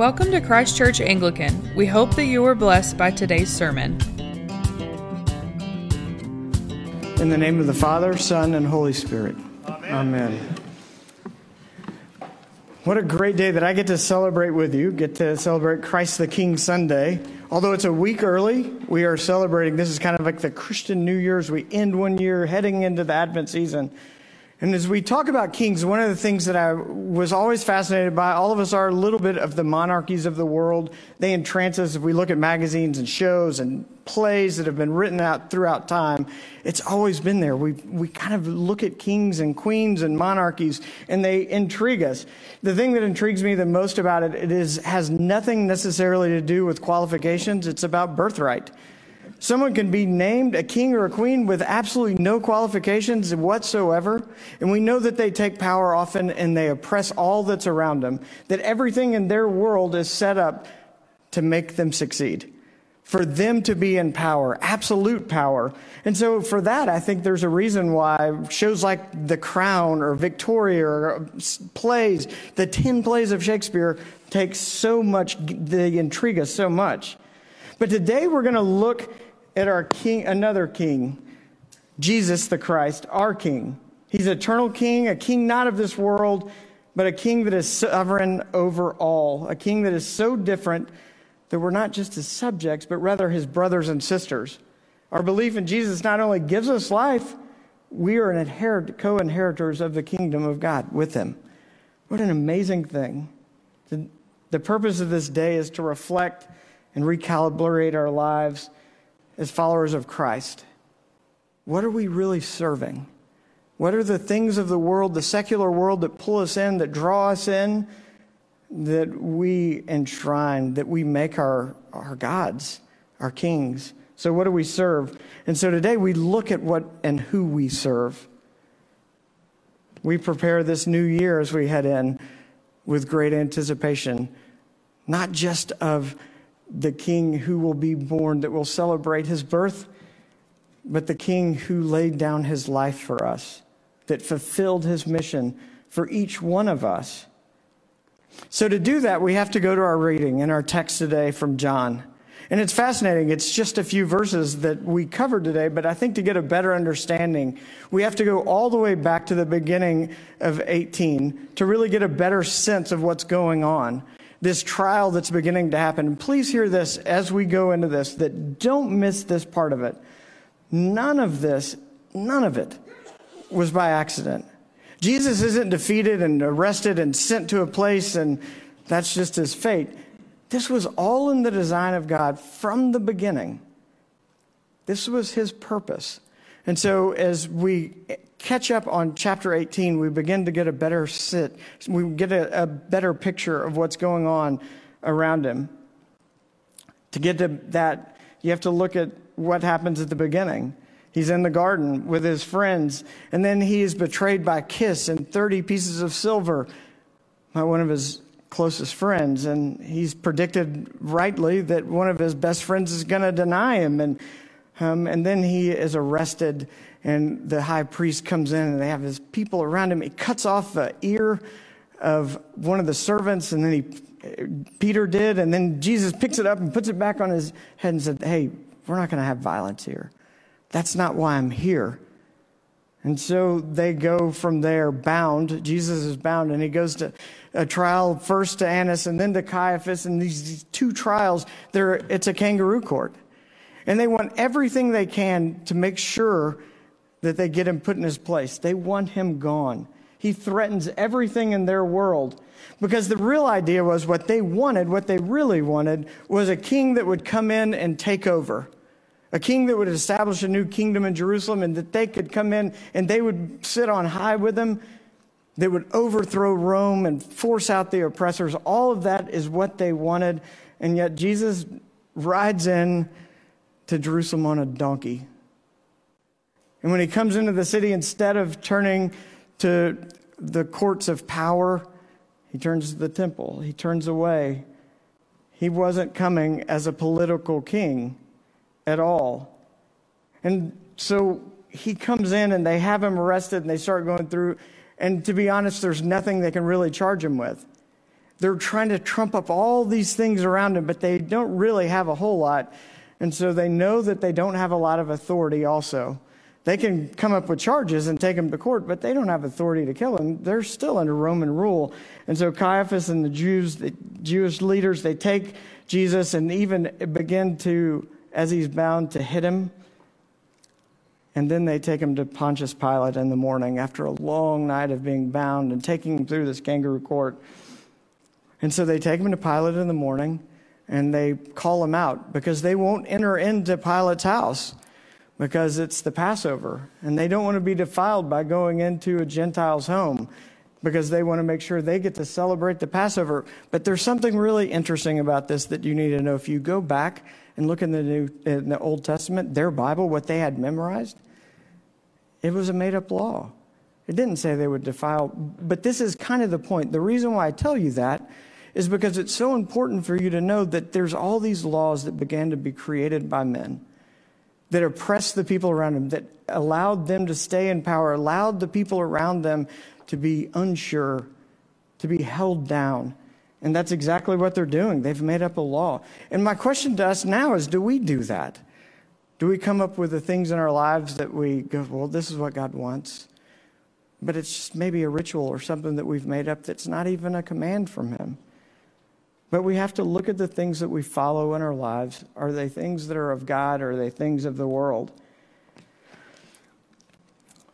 Welcome to Christ Church Anglican. We hope that you were blessed by today's sermon. In the name of the Father, Son, and Holy Spirit. Amen. Amen. What a great day that I get to celebrate with you, get to celebrate Christ the King Sunday. Although it's a week early, we are celebrating. This is kind of like the Christian New Year's. We end one year heading into the Advent season. And as we talk about kings, one of the things that I was always fascinated by, all of us are a little bit of the monarchies of the world. They entrance us if we look at magazines and shows and plays that have been written out throughout time. It's always been there. We, we kind of look at kings and queens and monarchies and they intrigue us. The thing that intrigues me the most about it, it is, has nothing necessarily to do with qualifications. It's about birthright. Someone can be named a king or a queen with absolutely no qualifications whatsoever. And we know that they take power often and they oppress all that's around them, that everything in their world is set up to make them succeed, for them to be in power, absolute power. And so for that, I think there's a reason why shows like The Crown or Victoria or uh, plays, the 10 plays of Shakespeare take so much, they intrigue us so much. But today we're going to look at our king, another king, Jesus the Christ, our king. He's eternal king, a king not of this world, but a king that is sovereign over all, a king that is so different that we're not just his subjects, but rather his brothers and sisters. Our belief in Jesus not only gives us life, we are an inherit, co-inheritors of the kingdom of God with him. What an amazing thing. The, the purpose of this day is to reflect and recalibrate our lives as followers of Christ, what are we really serving? What are the things of the world, the secular world that pull us in, that draw us in, that we enshrine, that we make our, our gods, our kings? So, what do we serve? And so today we look at what and who we serve. We prepare this new year as we head in with great anticipation, not just of the king who will be born that will celebrate his birth, but the king who laid down his life for us, that fulfilled his mission for each one of us. So, to do that, we have to go to our reading and our text today from John. And it's fascinating. It's just a few verses that we covered today, but I think to get a better understanding, we have to go all the way back to the beginning of 18 to really get a better sense of what's going on this trial that's beginning to happen. And please hear this as we go into this that don't miss this part of it. None of this, none of it was by accident. Jesus isn't defeated and arrested and sent to a place and that's just his fate. This was all in the design of God from the beginning. This was his purpose. And so as we catch up on chapter 18, we begin to get a better sit, we get a, a better picture of what's going on around him. To get to that, you have to look at what happens at the beginning. He's in the garden with his friends, and then he is betrayed by kiss and 30 pieces of silver by one of his closest friends. And he's predicted rightly that one of his best friends is going to deny him. And, um, and then he is arrested and the high priest comes in and they have his people around him. He cuts off the ear of one of the servants and then he, Peter did. And then Jesus picks it up and puts it back on his head and said, Hey, we're not going to have violence here. That's not why I'm here. And so they go from there bound. Jesus is bound and he goes to a trial first to Annas and then to Caiaphas. And these, two trials, it's a kangaroo court. And they want everything they can to make sure that they get him put in his place. They want him gone. He threatens everything in their world because the real idea was what they wanted, what they really wanted, was a king that would come in and take over. A king that would establish a new kingdom in Jerusalem and that they could come in and they would sit on high with them. They would overthrow Rome and force out the oppressors. All of that is what they wanted. And yet Jesus rides in to Jerusalem on a donkey and when he comes into the city, instead of turning to the courts of power, he turns to the temple. He turns away. He wasn't coming as a political king at all. And so he comes in and they have him arrested and they start going through. And to be honest, there's nothing they can really charge him with. They're trying to trump up all these things around him, but they don't really have a whole lot. And so they know that they don't have a lot of authority also. They can come up with charges and take him to court, but they don't have authority to kill him. They're still under Roman rule. And so Caiaphas and the Jews, the Jewish leaders, they take Jesus and even begin to, as he's bound, to hit him. And then they take him to Pontius Pilate in the morning after a long night of being bound and taking him through this kangaroo court. And so they take him to Pilate in the morning and they call him out because they won't enter into Pilate's house because it's the Passover. And they don't want to be defiled by going into a Gentile's home because they want to make sure they get to celebrate the Passover. But there's something really interesting about this that you need to know. If you go back and look in the New in the Old Testament, their Bible, what they had memorized, it was a made up law. It didn't say they would defile, but this is kind of the point. The reason why I tell you that is because it's so important for you to know that there's all these laws that began to be created by men that oppressed the people around them, that allowed them to stay in power, allowed the people around them to be unsure, to be held down. And that's exactly what they're doing. They've made up a law. And my question to us now is do we do that? Do we come up with the things in our lives that we go, well, this is what God wants? But it's just maybe a ritual or something that we've made up that's not even a command from Him. But we have to look at the things that we follow in our lives. Are they things that are of God or are they things of the world?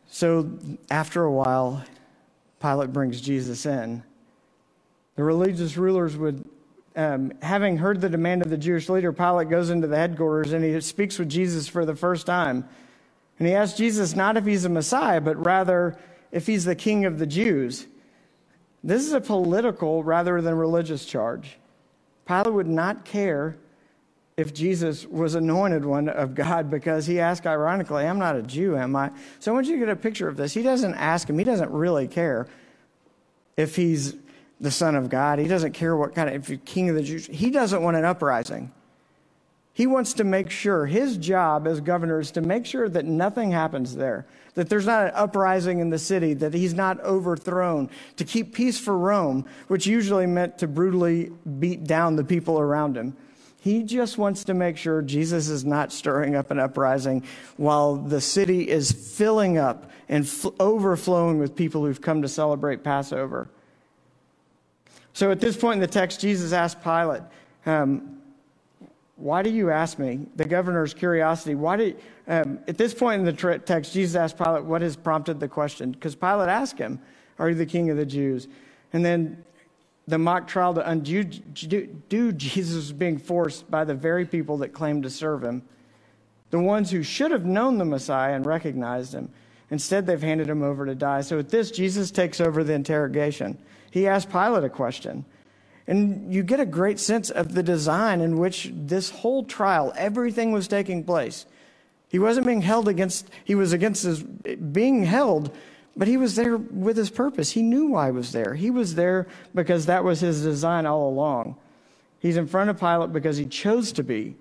So after a while, Pilate brings Jesus in. The religious rulers would, um, having heard the demand of the Jewish leader, Pilate goes into the headquarters and he speaks with Jesus for the first time. And he asks Jesus not if he's a Messiah, but rather if he's the king of the Jews. This is a political rather than religious charge. Pilate would not care if Jesus was anointed one of God because he asked ironically, I'm not a Jew, am I? So I want you to get a picture of this. He doesn't ask him, he doesn't really care if he's the Son of God. He doesn't care what kind of, if he's king of the Jews. He doesn't want an uprising. He wants to make sure, his job as governor is to make sure that nothing happens there, that there's not an uprising in the city, that he's not overthrown, to keep peace for Rome, which usually meant to brutally beat down the people around him. He just wants to make sure Jesus is not stirring up an uprising while the city is filling up and overflowing with people who've come to celebrate Passover. So at this point in the text, Jesus asked Pilate, um, why do you ask me? The governor's curiosity. Why did, um, at this point in the text, Jesus asked Pilate what has prompted the question. Because Pilate asked him, Are you the king of the Jews? And then the mock trial to undo do Jesus being forced by the very people that claimed to serve him, the ones who should have known the Messiah and recognized him. Instead, they've handed him over to die. So at this, Jesus takes over the interrogation. He asked Pilate a question. And you get a great sense of the design in which this whole trial, everything was taking place. He wasn't being held against, he was against his being held, but he was there with his purpose. He knew why he was there. He was there because that was his design all along. He's in front of Pilate because he chose to be.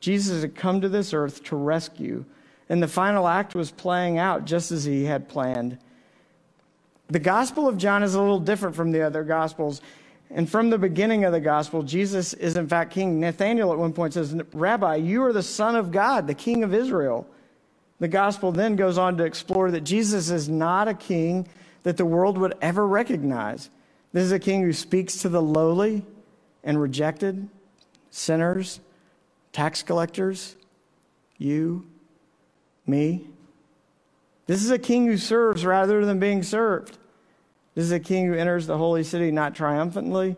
Jesus had come to this earth to rescue. And the final act was playing out just as he had planned. The Gospel of John is a little different from the other Gospels. And from the beginning of the gospel, Jesus is in fact king. Nathanael at one point says, Rabbi, you are the Son of God, the King of Israel. The gospel then goes on to explore that Jesus is not a king that the world would ever recognize. This is a king who speaks to the lowly and rejected, sinners, tax collectors, you, me. This is a king who serves rather than being served. This is a king who enters the holy city not triumphantly,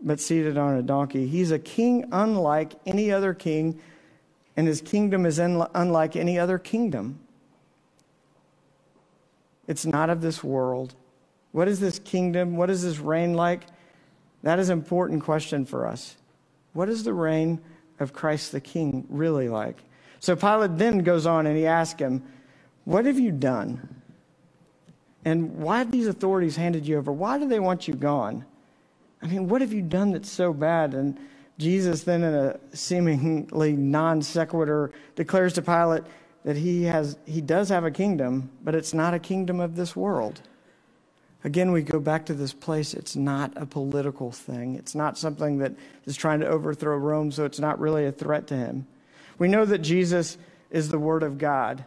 but seated on a donkey. He's a king unlike any other king, and his kingdom is unlike any other kingdom. It's not of this world. What is this kingdom? What is this reign like? That is an important question for us. What is the reign of Christ the King really like? So Pilate then goes on and he asks him, What have you done? And why have these authorities handed you over? Why do they want you gone? I mean, what have you done that's so bad? And Jesus, then in a seemingly non sequitur, declares to Pilate that he, has, he does have a kingdom, but it's not a kingdom of this world. Again, we go back to this place. It's not a political thing. It's not something that is trying to overthrow Rome, so it's not really a threat to him. We know that Jesus is the Word of God,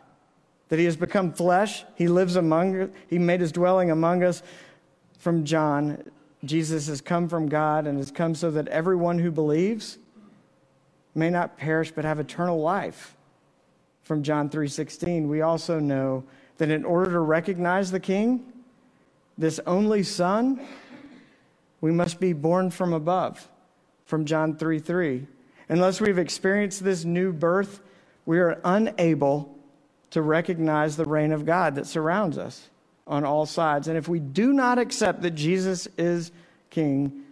that he has become flesh. He lives among he made his dwelling among us from John. Jesus has come from God and has come so that everyone who believes may not perish but have eternal life. From John 3:16, we also know that in order to recognize the king, this only son, we must be born from above. From John 3 3. Unless we've experienced this new birth, we are unable to recognize the reign of God that surrounds us on all sides. And if we do not accept that Jesus is king,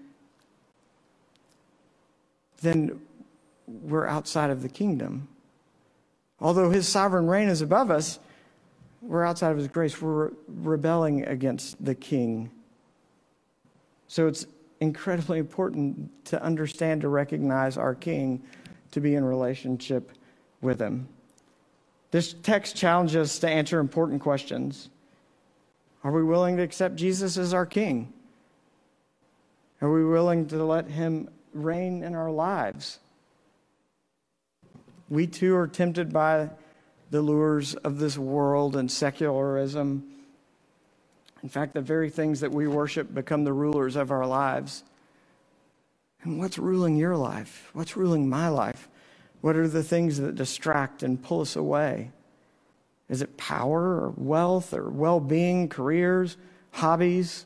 then we're outside of the kingdom. Although his sovereign reign is above us, we're outside of his grace. We're rebelling against the king. So it's incredibly important to understand, to recognize our king, to be in relationship with him. This text challenges us to answer important questions. Are we willing to accept Jesus as our king? Are we willing to let him reign in our lives? We too are tempted by the lures of this world and secularism. In fact, the very things that we worship become the rulers of our lives. And what's ruling your life? What's ruling my life? What are the things that distract and pull us away? Is it power or wealth or well being, careers, hobbies,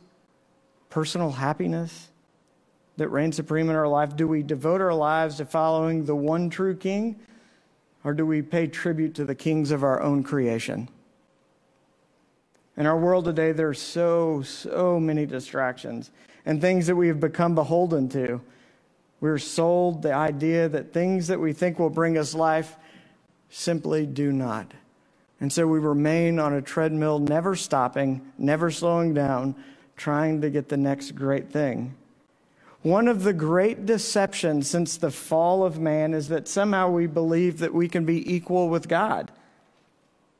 personal happiness that reign supreme in our life? Do we devote our lives to following the one true King? Or do we pay tribute to the kings of our own creation? In our world today, there are so, so many distractions and things that we have become beholden to. We're sold the idea that things that we think will bring us life simply do not. And so we remain on a treadmill, never stopping, never slowing down, trying to get the next great thing. One of the great deceptions since the fall of man is that somehow we believe that we can be equal with God.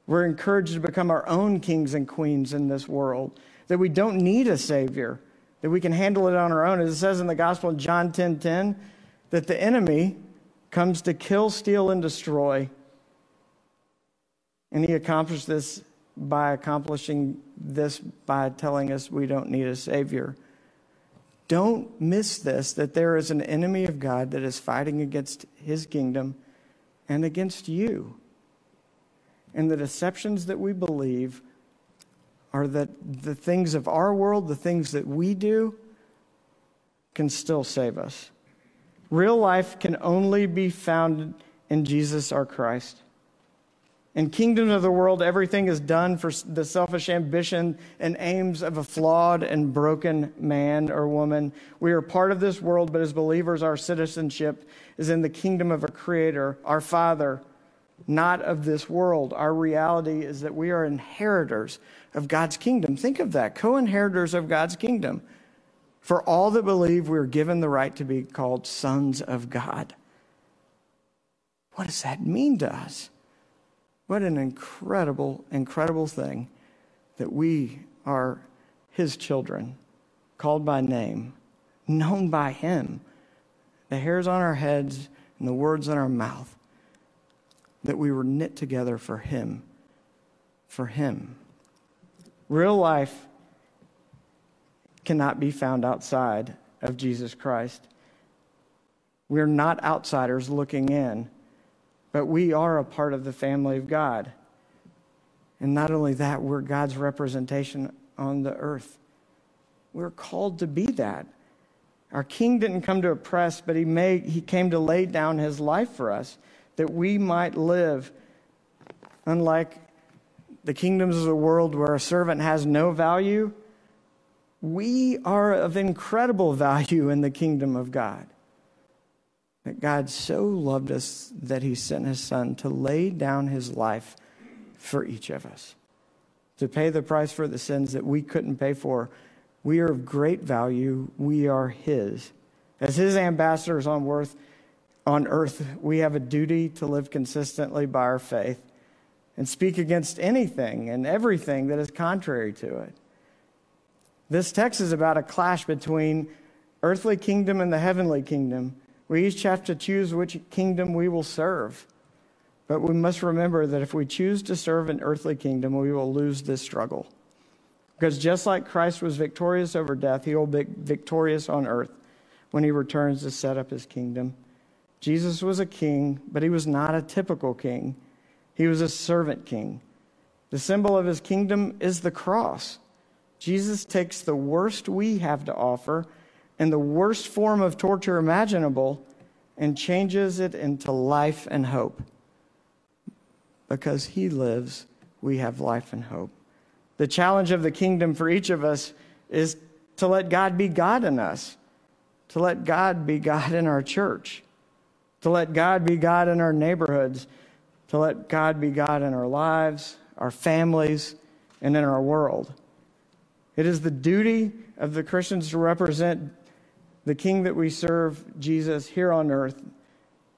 We're encouraged to become our own kings and queens in this world, that we don't need a Savior, that we can handle it on our own. As it says in the Gospel in John 10 10, that the enemy comes to kill, steal, and destroy. And he accomplished this by accomplishing this by telling us we don't need a Savior. Don't miss this that there is an enemy of God that is fighting against his kingdom and against you. And the deceptions that we believe are that the things of our world, the things that we do, can still save us. Real life can only be found in Jesus our Christ. In kingdom of the world, everything is done for the selfish ambition and aims of a flawed and broken man or woman. We are part of this world, but as believers, our citizenship is in the kingdom of a creator, our Father, not of this world. Our reality is that we are inheritors of God's kingdom. Think of that co inheritors of God's kingdom. For all that believe, we are given the right to be called sons of God. What does that mean to us? What an incredible, incredible thing that we are His children, called by name, known by Him. The hairs on our heads and the words in our mouth, that we were knit together for Him. For Him. Real life cannot be found outside of Jesus Christ. We're not outsiders looking in but we are a part of the family of God. And not only that, we're God's representation on the earth. We're called to be that. Our king didn't come to oppress, but he, made, he came to lay down his life for us that we might live. Unlike the kingdoms of the world where a servant has no value, we are of incredible value in the kingdom of God that God so loved us that he sent his son to lay down his life for each of us, to pay the price for the sins that we couldn't pay for. We are of great value. We are his. As his ambassadors on earth, on earth, we have a duty to live consistently by our faith and speak against anything and everything that is contrary to it. This text is about a clash between earthly kingdom and the heavenly kingdom. We each have to choose which kingdom we will serve. But we must remember that if we choose to serve an earthly kingdom, we will lose this struggle. Because just like Christ was victorious over death, he will be victorious on earth when he returns to set up his kingdom. Jesus was a king, but he was not a typical king. He was a servant king. The symbol of his kingdom is the cross. Jesus takes the worst we have to offer and the worst form of torture imaginable and changes it into life and hope. Because he lives, we have life and hope. The challenge of the kingdom for each of us is to let God be God in us, to let God be God in our church, to let God be God in our neighborhoods, to let God be God in our lives, our families, and in our world. It is the duty of the Christians to represent the King that we serve, Jesus, here on earth.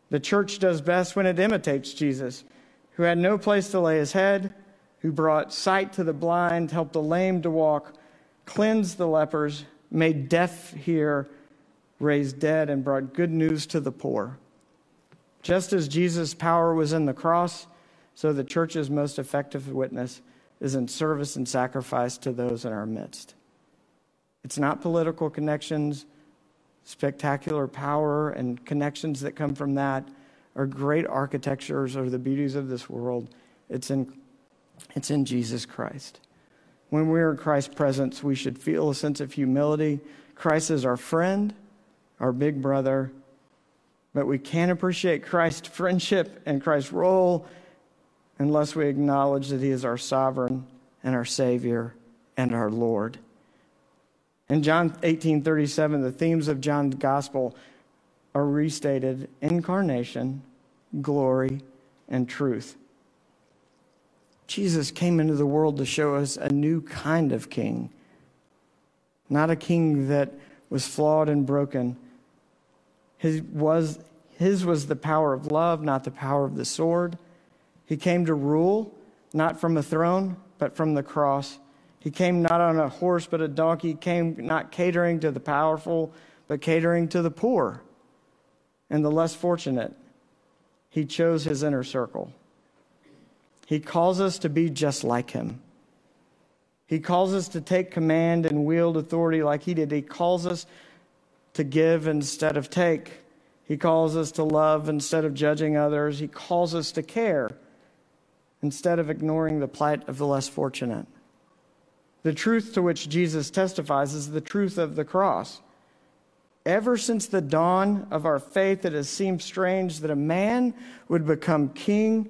The church does best when it imitates Jesus, who had no place to lay his head, who brought sight to the blind, helped the lame to walk, cleansed the lepers, made deaf hear, raised dead, and brought good news to the poor. Just as Jesus' power was in the cross, so the church's most effective witness is in service and sacrifice to those in our midst. It's not political connections, spectacular power and connections that come from that or great architectures or the beauties of this world. It's in, it's in Jesus Christ. When we're in Christ's presence, we should feel a sense of humility. Christ is our friend, our big brother, but we can't appreciate Christ's friendship and Christ's role unless we acknowledge that He is our sovereign and our Savior and our Lord. In John 18:37, the themes of John's gospel are restated: incarnation, glory, and truth. Jesus came into the world to show us a new kind of king. Not a king that was flawed and broken. His was, his was the power of love, not the power of the sword. He came to rule, not from a throne, but from the cross. He came not on a horse, but a donkey. He came not catering to the powerful, but catering to the poor and the less fortunate. He chose his inner circle. He calls us to be just like him. He calls us to take command and wield authority like he did. He calls us to give instead of take. He calls us to love instead of judging others. He calls us to care instead of ignoring the plight of the less fortunate. The truth to which Jesus testifies is the truth of the cross. Ever since the dawn of our faith, it has seemed strange that a man would become king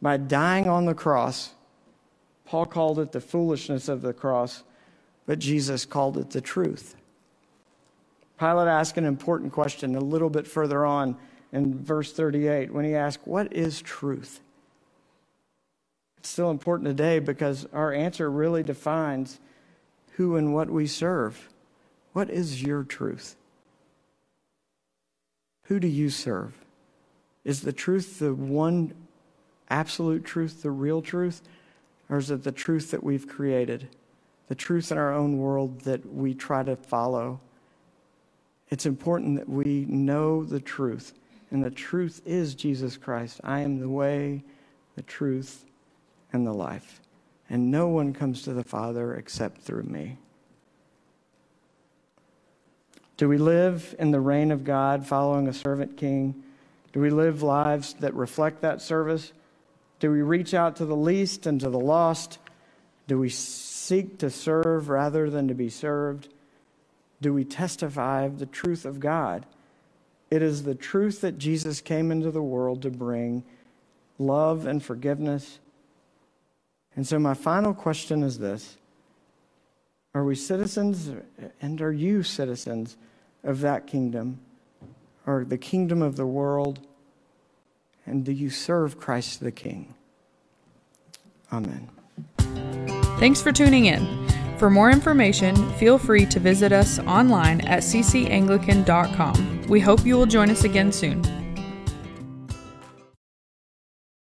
by dying on the cross. Paul called it the foolishness of the cross, but Jesus called it the truth. Pilate asked an important question a little bit further on in verse 38 when he asked, What is truth? It's still important today because our answer really defines who and what we serve. What is your truth? Who do you serve? Is the truth the one absolute truth, the real truth? Or is it the truth that we've created? The truth in our own world that we try to follow? It's important that we know the truth. And the truth is Jesus Christ. I am the way, the truth, and the life. And no one comes to the Father except through me. Do we live in the reign of God following a servant king? Do we live lives that reflect that service? Do we reach out to the least and to the lost? Do we seek to serve rather than to be served? Do we testify the truth of God? It is the truth that Jesus came into the world to bring love and forgiveness and so, my final question is this Are we citizens, and are you citizens of that kingdom, or the kingdom of the world? And do you serve Christ the King? Amen. Thanks for tuning in. For more information, feel free to visit us online at ccanglican.com. We hope you will join us again soon.